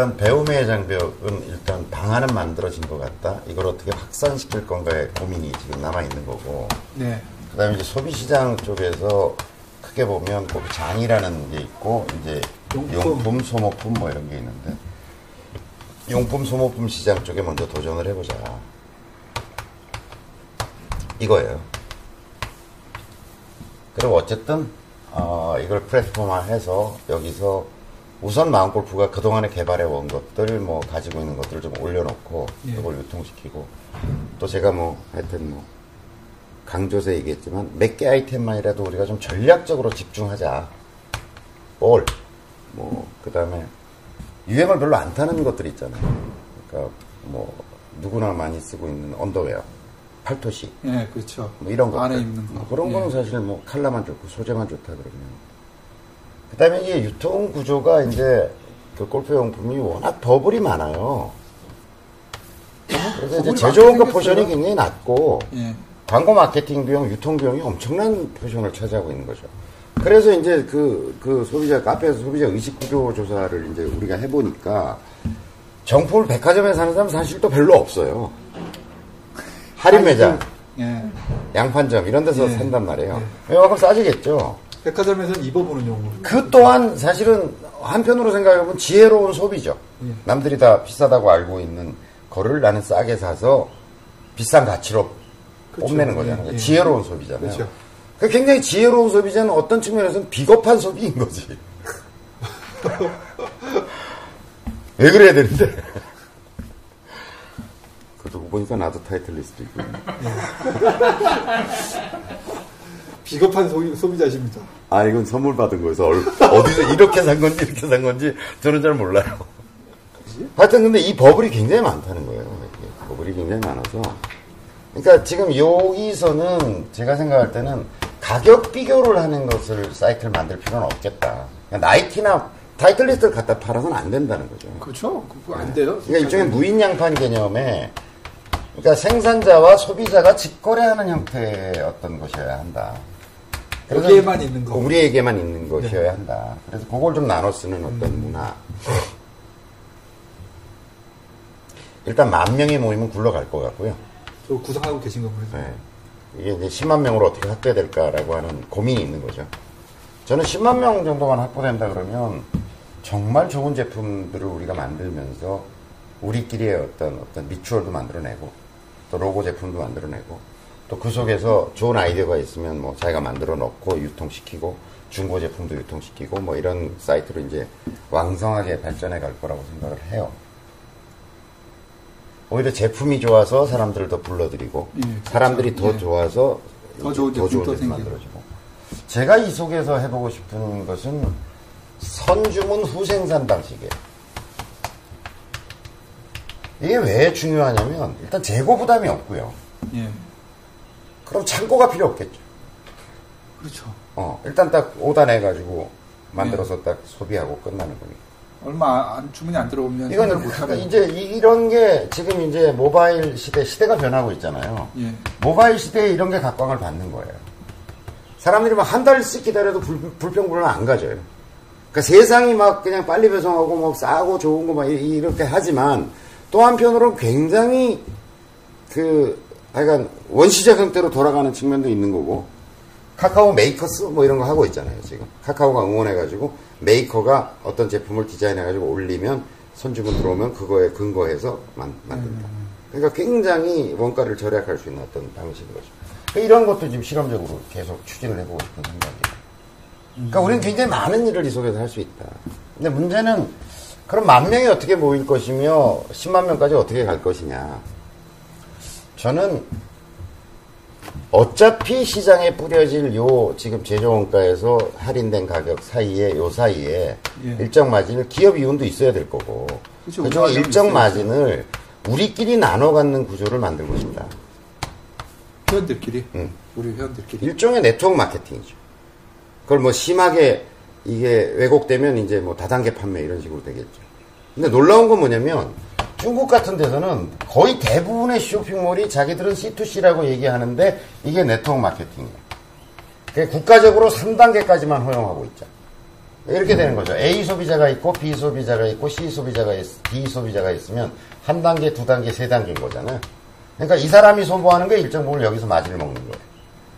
일단 배움의 장벽은 일단 방안은 만들어진 것 같다. 이걸 어떻게 확산시킬 건가에 고민이 지금 남아 있는 거고. 네. 그다음에 이제 소비 시장 쪽에서 크게 보면 꼭 장이라는 게 있고 이제 용품. 용품, 소모품 뭐 이런 게 있는데 용품 소모품 시장 쪽에 먼저 도전을 해보자. 이거예요. 그리고 어쨌든 어, 이걸 플랫폼화해서 여기서 우선 마음골프가 그동안에 개발해 온 것들 뭐 가지고 있는 것들을 좀 올려놓고 예. 그걸 유통시키고 또 제가 뭐 하여튼 뭐 강조해서 얘기했지만 몇 개 아이템만이라도 우리가 좀 전략적으로 집중하자. 볼, 뭐 그다음에 유행을 별로 안 타는 것들 있잖아요. 그러니까 뭐 누구나 많이 쓰고 있는 언더웨어, 팔토시, 예, 그렇죠. 뭐 이런 거 안에 입는 거. 뭐 그런 예. 거는 사실 뭐 칼라만 좋고 소재만 좋다 그러면 그다음에 이게 유통 구조가 이제 그 골프 용품이 워낙 버블이 많아요. 그래서 이제 많게 포션이. 굉장히 낮고 예. 광고 마케팅 비용, 유통 비용이 엄청난 포션을 차지하고 있는 거죠. 그래서 이제 그, 그 소비자, 카페에서 소비자 의식 구조 조사를 이제 우리가 해보니까 정품을 백화점에 사는 사람 사실 또 별로 없어요. 할인 매장, 예. 양판점 이런 데서 예. 산단 말이에요. 이만큼 싸지겠죠. 백화점에서는 입어보는 용으로. 그 또한 사실은 한편으로 생각해보면 지혜로운 소비죠. 예. 남들이 다 비싸다고 알고 있는 거를 나는 싸게 사서 비싼 가치로 그렇죠. 뽐내는 거잖아요. 예, 예. 지혜로운 소비잖아요. 그렇죠. 그 굉장히 지혜로운 소비자는 어떤 측면에서는 비겁한 소비인 거지. 왜 그래야 되는데? 그러고 보니까 나도 타이틀 리스트 있고. 비겁한 소비, 소비자십니다. 아, 이건 선물 받은 거여서 얼- 어디서 이렇게 산 건지 이렇게 산 건지 저는 잘 몰라요. 하여튼 근데 이 버블이 굉장히 많다는 거예요. 버블이 굉장히 많아서. 그러니까 지금 여기서는 제가 생각할 때는 가격 비교를 하는 것을 사이트를 만들 필요는 없겠다. 그냥 나이키나 타이틀리스트를 갖다 팔아서는 안 된다는 거죠. 그렇죠. 그거 안 돼요. 그러니까 일종의 무인 양판 개념에 그러니까 생산자와 소비자가 직거래하는 형태의 어떤 것이어야 한다. 여기에만 있는 거. 네. 우리에게만 있는 것이어야 한다. 그래서 그걸 좀 나눠 쓰는 어떤 음. 문화. 일단 만 명이 모이면 굴러갈 것 같고요. 저 구성하고 계신 거 보니까. 네. 이게 이제 10만 명으로 어떻게 확대될까라고 하는 고민이 있는 거죠. 저는 10만 명 정도만 확보된다 그러면 정말 좋은 제품들을 우리가 만들면서 우리끼리의 어떤 어떤 미추얼도 만들어내고 또 로고 제품도 만들어내고 또 그 속에서 좋은 아이디어가 있으면 뭐 자기가 만들어 놓고 유통시키고 중고 제품도 유통시키고 뭐 이런 사이트로 이제 왕성하게 발전해 갈 거라고 생각을 해요. 오히려 제품이 좋아서 사람들을 더 불러들이고 예, 그렇죠. 사람들이 더 예. 좋아서 더 좋은 제품이 생기고. 만들어지고 제가 이 속에서 해보고 싶은 것은 선주문 후생산 방식이에요. 이게 왜 중요하냐면 일단 재고 부담이 없고요. 예. 그럼 창고가 필요 없겠죠. 그렇죠. 어, 일단 딱 오단해가지고 만들어서 네. 딱 소비하고 끝나는 거니까. 얼마 안, 주문이 안 들어오면 이건 생각 못 하는 이제 이- 이런 게 지금 이제 모바일 시대 시대가 변하고 있잖아요. 예. 모바일 시대에 이런 게 각광을 받는 거예요. 사람들이 막 한 달씩 기다려도 불, 불평불만 안 가져요. 그러니까 세상이 막 그냥 빨리 배송하고 막 싸고 좋은 거 막 이렇게 하지만 또 한편으로는 굉장히 그 약간 원시적 형태로 돌아가는 측면도 있는 거고 카카오 메이커스 뭐 이런 거 하고 있잖아요 지금 카카오가 응원해가지고 메이커가 어떤 제품을 디자인해가지고 올리면 선주문 들어오면 그거에 근거해서 만, 만든다. 그러니까 굉장히 원가를 절약할 수 있는 어떤 방식인 거죠. 그러니까 이런 것도 지금 실험적으로 계속 추진을 해보고 싶은 생각이에요. 그러니까 우리는 굉장히 많은 일을 이 속에서 할 수 있다. 근데 문제는 그럼 만 명이 어떻게 모일 것이며 10만 명까지 어떻게 갈 것이냐. 저는 어차피 시장에 뿌려질 요 지금 제조원가에서 할인된 가격 사이에 요 사이에 예. 일정 마진을 기업 이윤도 있어야 될 거고 그렇죠. 운영하려면 일정 있어야죠. 마진을 우리끼리 나눠 갖는 구조를 만들고 싶다. 회원들끼리. 응. 우리 회원들끼리. 일종의 네트워크 마케팅이죠. 그걸 뭐 심하게 이게 왜곡되면 이제 뭐 다단계 판매 이런 식으로 되겠죠. 근데 놀라운 건 뭐냐면 중국 같은 데서는 거의 대부분의 쇼핑몰이 자기들은 C2C라고 얘기하는데 이게 네트워크 마케팅이에요. 국가적으로 3단계까지만 허용하고 있죠. 이렇게 되는 거죠. A 소비자가 있고 B 소비자가 있고 C 소비자가 있, D 소비자가 있으면 한 단계, 두 단계, 세 단계인 거잖아요. 그러니까 이 사람이 소모하는 거 일정 부분 여기서 마진을 먹는 거예요.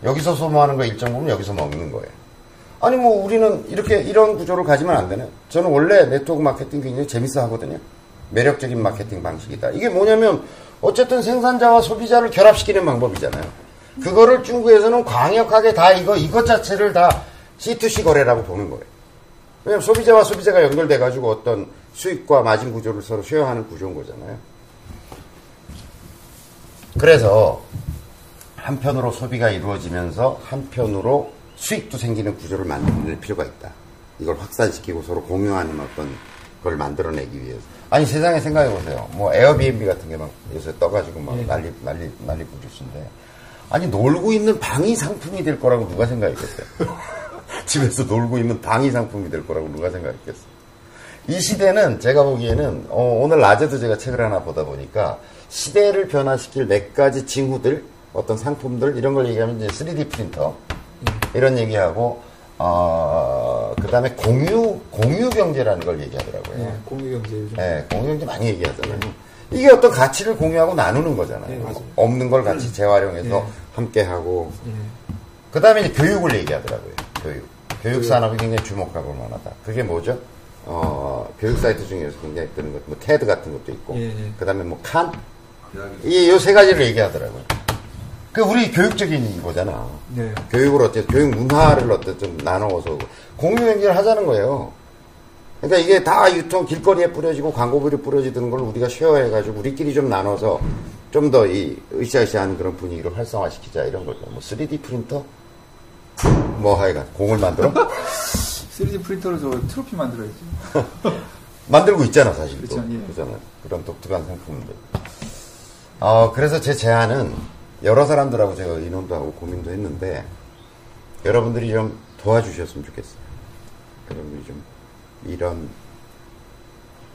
여기서 소모하는 거 일정 부분 여기서 먹는 거예요. 아니 뭐 우리는 이렇게 이런 구조를 가지면 안 되네. 저는 원래 네트워크 마케팅 굉장히 재밌어 하거든요. 매력적인 마케팅 방식이다. 이게 뭐냐면 어쨌든 생산자와 소비자를 결합시키는 방법이잖아요. 그거를 중국에서는 강력하게 다 이거 이것 자체를 다 C2C 거래라고 보는 거예요. 왜냐면 소비자와 소비자가 연결돼 가지고 어떤 수익과 마진 구조를 서로 쉐어하는 구조인 거잖아요. 그래서 한편으로 소비가 이루어지면서 한편으로 수익도 생기는 구조를 만들 필요가 있다. 이걸 확산시키고 서로 공유하는 어떤 걸 만들어내기 위해서. 아니 세상에 생각해 보세요. 뭐 에어비앤비 같은 게 막 요새 떠가지고 막 예. 난리 난리 난리 부르신데 아니 놀고 있는 방이 상품이 될 거라고 누가 생각했겠어요? 집에서 놀고 있는 방이 상품이 될 거라고 누가 생각했겠어요? 이 시대는 제가 보기에는 어, 오늘 낮에도 제가 책을 하나 보다 보니까 시대를 변화시킬 몇 가지 징후들 어떤 상품들 이런 걸 얘기하면 이제 3D 프린터 이런 얘기하고 어, 그 다음에 공유 공유 경제라는 걸 얘기하더라고요. 예, 공유 경제 요즘. 예, 공유 경제 많이 얘기하잖아요. 이게 어떤 가치를 공유하고 나누는 거잖아요. 예, 맞아요. 없는 걸 같이 재활용해서 예. 함께 하고. 예. 그 다음에 이제 교육을 얘기하더라고요. 교육. 교육 산업이 굉장히 주목할 만하다. 그게 뭐죠? 어, 교육 사이트 중에서 굉장히 뜨는 것, 뭐, 테드 같은 것도 있고. 예, 예. 그 다음에 뭐, 칸? 이, 요 세 가지를 얘기하더라고요. 그, 우리 교육적인 거잖아. 네. 교육을 어떻게, 교육 문화를 어떻게 좀 나누어서 공유 행위를 하자는 거예요. 그러니까 이게 다 유통 길거리에 뿌려지고 광고글이 뿌려지는 걸 우리가 쉐어해가지고 우리끼리 좀 나눠서 좀 더 이 으쌰으쌰한 그런 분위기를 활성화시키자 이런 거죠. 뭐 3D 프린터? 뭐 하여간 공을 만들어? 3D 프린터로 저 트로피 만들어야지. 만들고 있잖아 사실 또. 그렇죠, 예. 그잖아요. 그런 독특한 상품들. 어, 그래서 제 제안은 여러 사람들하고 제가 의논도 하고 고민도 했는데 여러분들이 좀 도와주셨으면 좋겠어요. 여러분들이 좀 이런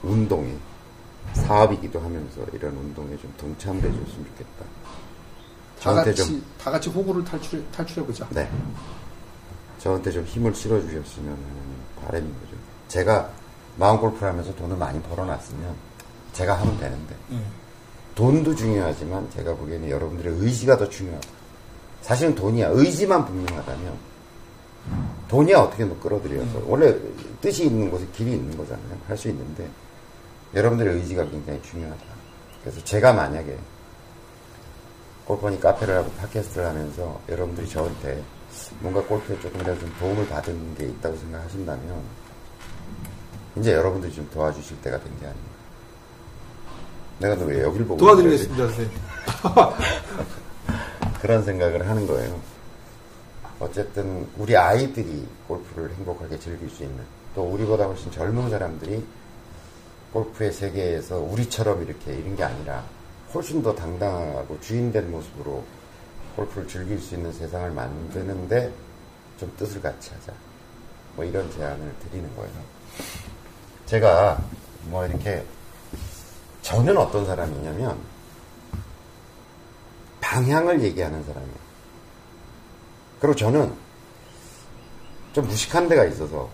운동이 사업이기도 하면서 이런 운동에 좀 동참을 해줬으면 좋겠다. 다 저한테 같이 좀, 다 같이 호구를 탈출해 탈출해 보자. 네. 저한테 좀 힘을 실어주셨으면 하는 바람인 거죠. 제가 마음 골프를 하면서 돈을 많이 벌어놨으면 제가 하면 되는데 예. 돈도 중요하지만 제가 보기에는 여러분들의 의지가 더 중요하다. 사실은 돈이야. 의지만 분명하다면 돈이야 어떻게 뭐 끌어들여서 원래 뜻이 있는 곳에 길이 있는 거잖아요. 할 수 있는데 여러분들의 의지가 굉장히 중요하다. 그래서 제가 만약에 골퍼니 카페를 하고 팟캐스트를 하면서 여러분들이 저한테 뭔가 골프에 조금이라도 좀 도움을 받은 게 있다고 생각하신다면 이제 여러분들이 좀 도와주실 때가 된 게 아닌가. 내가 너왜 여길 보고 도와드리겠습니다, 선생님. 그런 생각을 하는 거예요. 어쨌든 우리 아이들이 골프를 행복하게 즐길 수 있는 또 우리보다 훨씬 젊은 사람들이 골프의 세계에서 우리처럼 이렇게 이런 게 아니라 훨씬 더 당당하고 주인된 모습으로 골프를 즐길 수 있는 세상을 만드는데 좀 뜻을 같이 하자. 뭐 이런 제안을 드리는 거예요. 제가 뭐 이렇게 저는 어떤 사람이냐면 방향을 얘기하는 사람이에요. 그리고 저는 좀 무식한 데가 있어서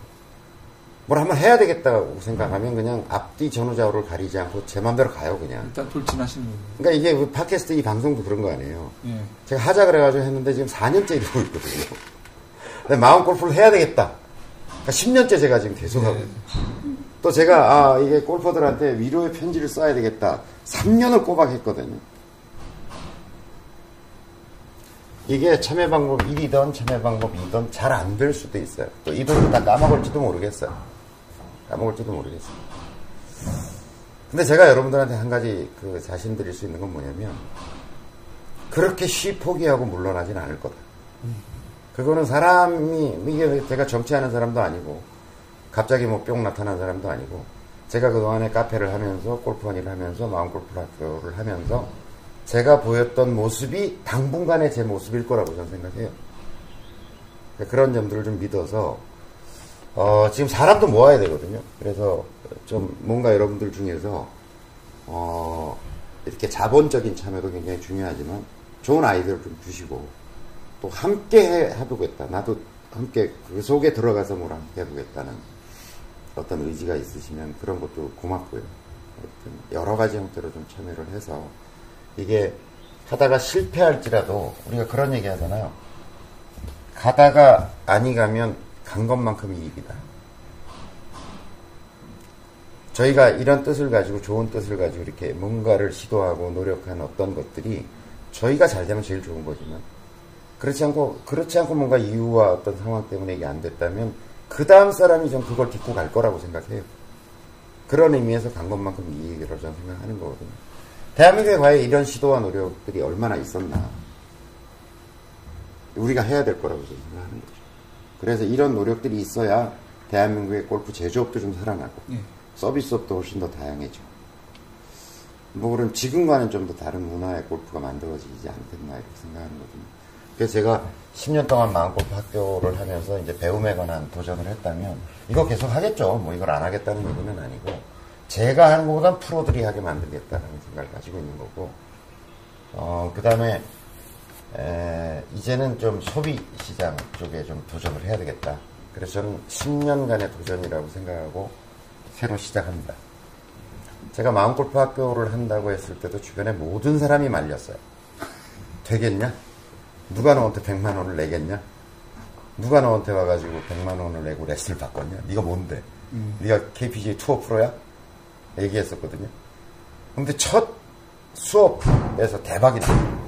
뭘 한번 해야 되겠다고 생각하면 그냥 앞뒤 전후좌우를 가리지 않고 제 맘대로 가요 그냥. 일단 돌진하시는 거예요. 그러니까 이게 그 팟캐스트 이 방송도 그런 거 아니에요. 예. 제가 하자 그래가지고 했는데 지금 4년째 이러고 있거든요. 마음 골프를 해야 되겠다. 그러니까 10년째 제가 지금 계속 하고 있어요. 또 제가 아 이게 골퍼들한테 위로의 편지를 써야 되겠다. 3년을 꼬박 했거든요. 이게 참여 방법 1이든 참여 방법 2든 잘 안 될 수도 있어요. 또 이들도 다 까먹을지도 모르겠어요. 까먹을지도 모르겠어요. 근데 제가 여러분들한테 한 가지 그 자신 드릴 수 있는 건 뭐냐면 그렇게 쉬 포기하고 물러나진 않을 거다. 그거는 사람이 이게 제가 정치하는 사람도 아니고 갑자기 뭐 뿅 나타난 사람도 아니고 제가 그동안에 카페를 하면서 골프원 일을 하면서 마음골프 학교를 하면서 제가 보였던 모습이 당분간의 제 모습일 거라고 저는 생각해요. 그런 점들을 좀 믿어서 어, 지금 사람도 모아야 되거든요. 그래서 좀 뭔가 여러분들 중에서 어, 이렇게 자본적인 참여도 굉장히 중요하지만 좋은 아이디어를 좀 주시고 또 함께 해, 해보겠다. 나도 함께 그 속에 들어가서 뭘 함께 해보겠다는 어떤 의지가 있으시면 그런 것도 고맙고요. 여러 가지 형태로 좀 참여를 해서 이게 하다가 실패할지라도 우리가 그런 얘기 하잖아요. 가다가 아니 가면 간 것만큼 이익이다. 저희가 이런 뜻을 가지고 좋은 뜻을 가지고 이렇게 뭔가를 시도하고 노력한 어떤 것들이 저희가 잘 되면 제일 좋은 거지만 그렇지 않고 그렇지 않고 뭔가 이유와 어떤 상황 때문에 이게 안 됐다면 그 다음 사람이 전 그걸 딛고 갈 거라고 생각해요. 그런 의미에서 간 것만큼 이익이라고 저는 생각하는 거거든요. 대한민국에 과연 이런 시도와 노력들이 얼마나 있었나. 우리가 해야 될 거라고 저는 생각하는 거죠. 그래서 이런 노력들이 있어야 대한민국의 골프 제조업도 좀 살아나고 예. 서비스업도 훨씬 더 다양해져. 뭐 그럼 지금과는 좀 더 다른 문화의 골프가 만들어지지 않겠나 이렇게 생각하는 거거든요. 그래서 제가 10년 동안 마음골프 학교를 하면서 이제 배움에 관한 도전을 했다면 이거 계속 하겠죠. 뭐 이걸 안 하겠다는 얘기는 아니고 제가 하는 것보단 프로들이 하게 만들겠다는 생각을 가지고 있는 거고 어, 그 다음에 이제는 좀 소비 시장 쪽에 좀 도전을 해야 되겠다. 그래서 저는 10년간의 도전이라고 생각하고 새로 시작합니다. 제가 마음골프 학교를 한다고 했을 때도 주변에 모든 사람이 말렸어요. 되겠냐? 누가 너한테 100만 원을 내겠냐? 누가 너한테 와가지고 100만 원을 내고 레슨을 받겠냐? 네가 뭔데? 음. 네가 KPGA 투어 프로야? 얘기했었거든요. 근데 첫 수업에서 대박이 났어요.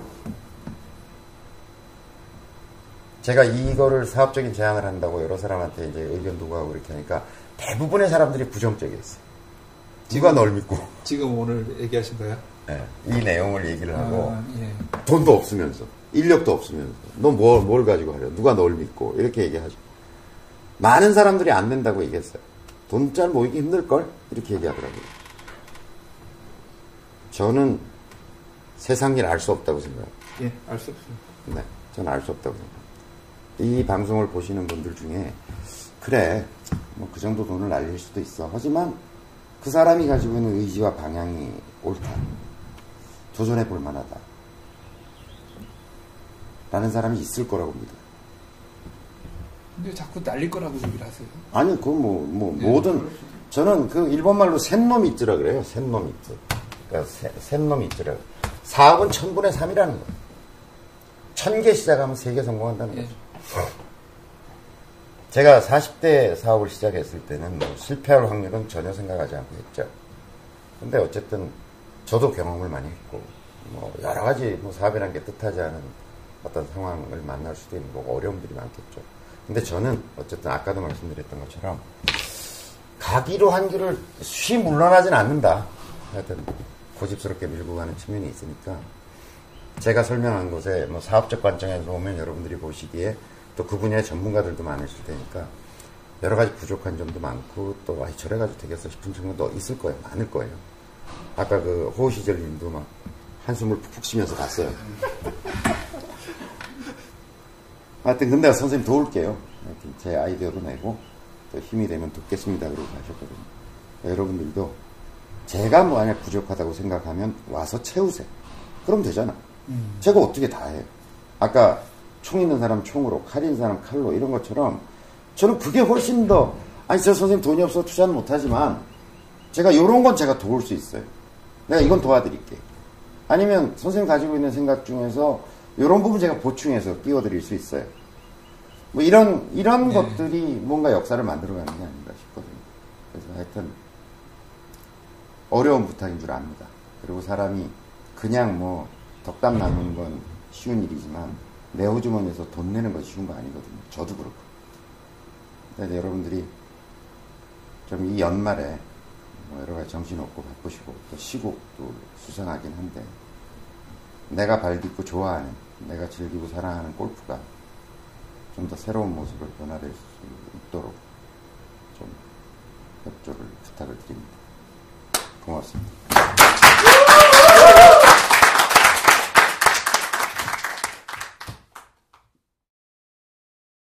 제가 이거를 사업적인 제안을 한다고 여러 사람한테 이제 의견 도 구하고 이렇게 하니까 대부분의 사람들이 부정적이었어요. 누가 널 믿고. 지금 오늘 얘기하신 거예요? 네, 이 내용을 얘기를 하고 아, 예. 돈도 없으면서 인력도 없으면서 너뭘 뭘 가지고 하려 누가 널 믿고 이렇게 얘기하죠. 많은 사람들이 안 된다고 얘기했어요. 돈 잘 모이기 힘들걸 이렇게 얘기하더라고요. 저는 세상 일 알 수 없다고 생각해요. 예, 알 수 없습니다. 네, 저는 알 수 없다고 생각합니다. 이 방송을 보시는 분들 중에 그래 뭐 그 정도 돈을 날릴 수도 있어. 하지만 그 사람이 가지고 있는 의지와 방향이 옳다. 도전해 볼 만하다. 라는 사람이 있을 거라고 봅니다. 근데 자꾸 날릴 거라고 얘기를 하세요. 아니, 그 뭐, 뭐, 네, 모든, 저는 그 일본말로 샌놈이 있더라 그래요. 샌놈이 있더. 그러니까 샌놈이 있더라. 사업은 천분의 삼이라는 거예요. 천 개 시작하면 세 개 성공한다는 예. 거죠. 예. 제가 40대 사업을 시작했을 때는 뭐 실패할 확률은 전혀 생각하지 않고 했죠. 근데 어쨌든 저도 경험을 많이 했고, 뭐 여러 가지 뭐 사업이라는 게 뜻하지 않은 어떤 상황을 만날 수도 있는 거고 어려움들이 많겠죠. 근데 저는 어쨌든 아까도 말씀드렸던 것처럼 가기로 한 길을 쉬 물러나진 않는다. 하여튼 고집스럽게 밀고 가는 측면이 있으니까 제가 설명한 곳에 뭐 사업적 관점에서 보면 여러분들이 보시기에 또 그 분야의 전문가들도 많으실 테니까 여러 가지 부족한 점도 많고 또 아, 저래 가지고 되겠어 싶은 점도 있을 거예요. 많을 거예요. 아까 그 호시절 님도 막 한숨을 푹푹 쉬면서 갔어요. 하여튼 근데 선생님 도울게요. 하여튼 제 아이디어도 내고 또 힘이 되면 돕겠습니다. 그러고 가셨거든요. 여러분들도 제가 만약 부족하다고 생각하면 와서 채우세요. 그럼 되잖아. 음. 제가 어떻게 다 해요. 아까 총 있는 사람 총으로, 칼 있는 사람 칼로 이런 것처럼 저는 그게 훨씬 더 아니 저 선생님 돈이 없어 투자는 못하지만 제가 이런 건 제가 도울 수 있어요. 내가 이건 도와드릴게. 아니면 선생님 가지고 있는 생각 중에서 이런 부분 제가 보충해서 띄워드릴 수 있어요. 뭐 이런 이런 네. 것들이 뭔가 역사를 만들어가는 게 아닌가 싶거든요. 그래서 하여튼 어려운 부탁인 줄 압니다. 그리고 사람이 그냥 뭐 덕담 나누는 건 쉬운 일이지만 내 호주머니에서 돈 내는 것이 쉬운 거 아니거든요. 저도 그렇고. 근데 여러분들이 좀 이 연말에 뭐 여러 가지 정신없고 바쁘시고 또 시국도 수상하긴 한데 내가 발딛고 좋아하는 내가 즐기고 사랑하는 골프가 좀 더 새로운 모습을 변화될 수 있도록 좀 협조를 부탁을 드립니다. 고맙습니다.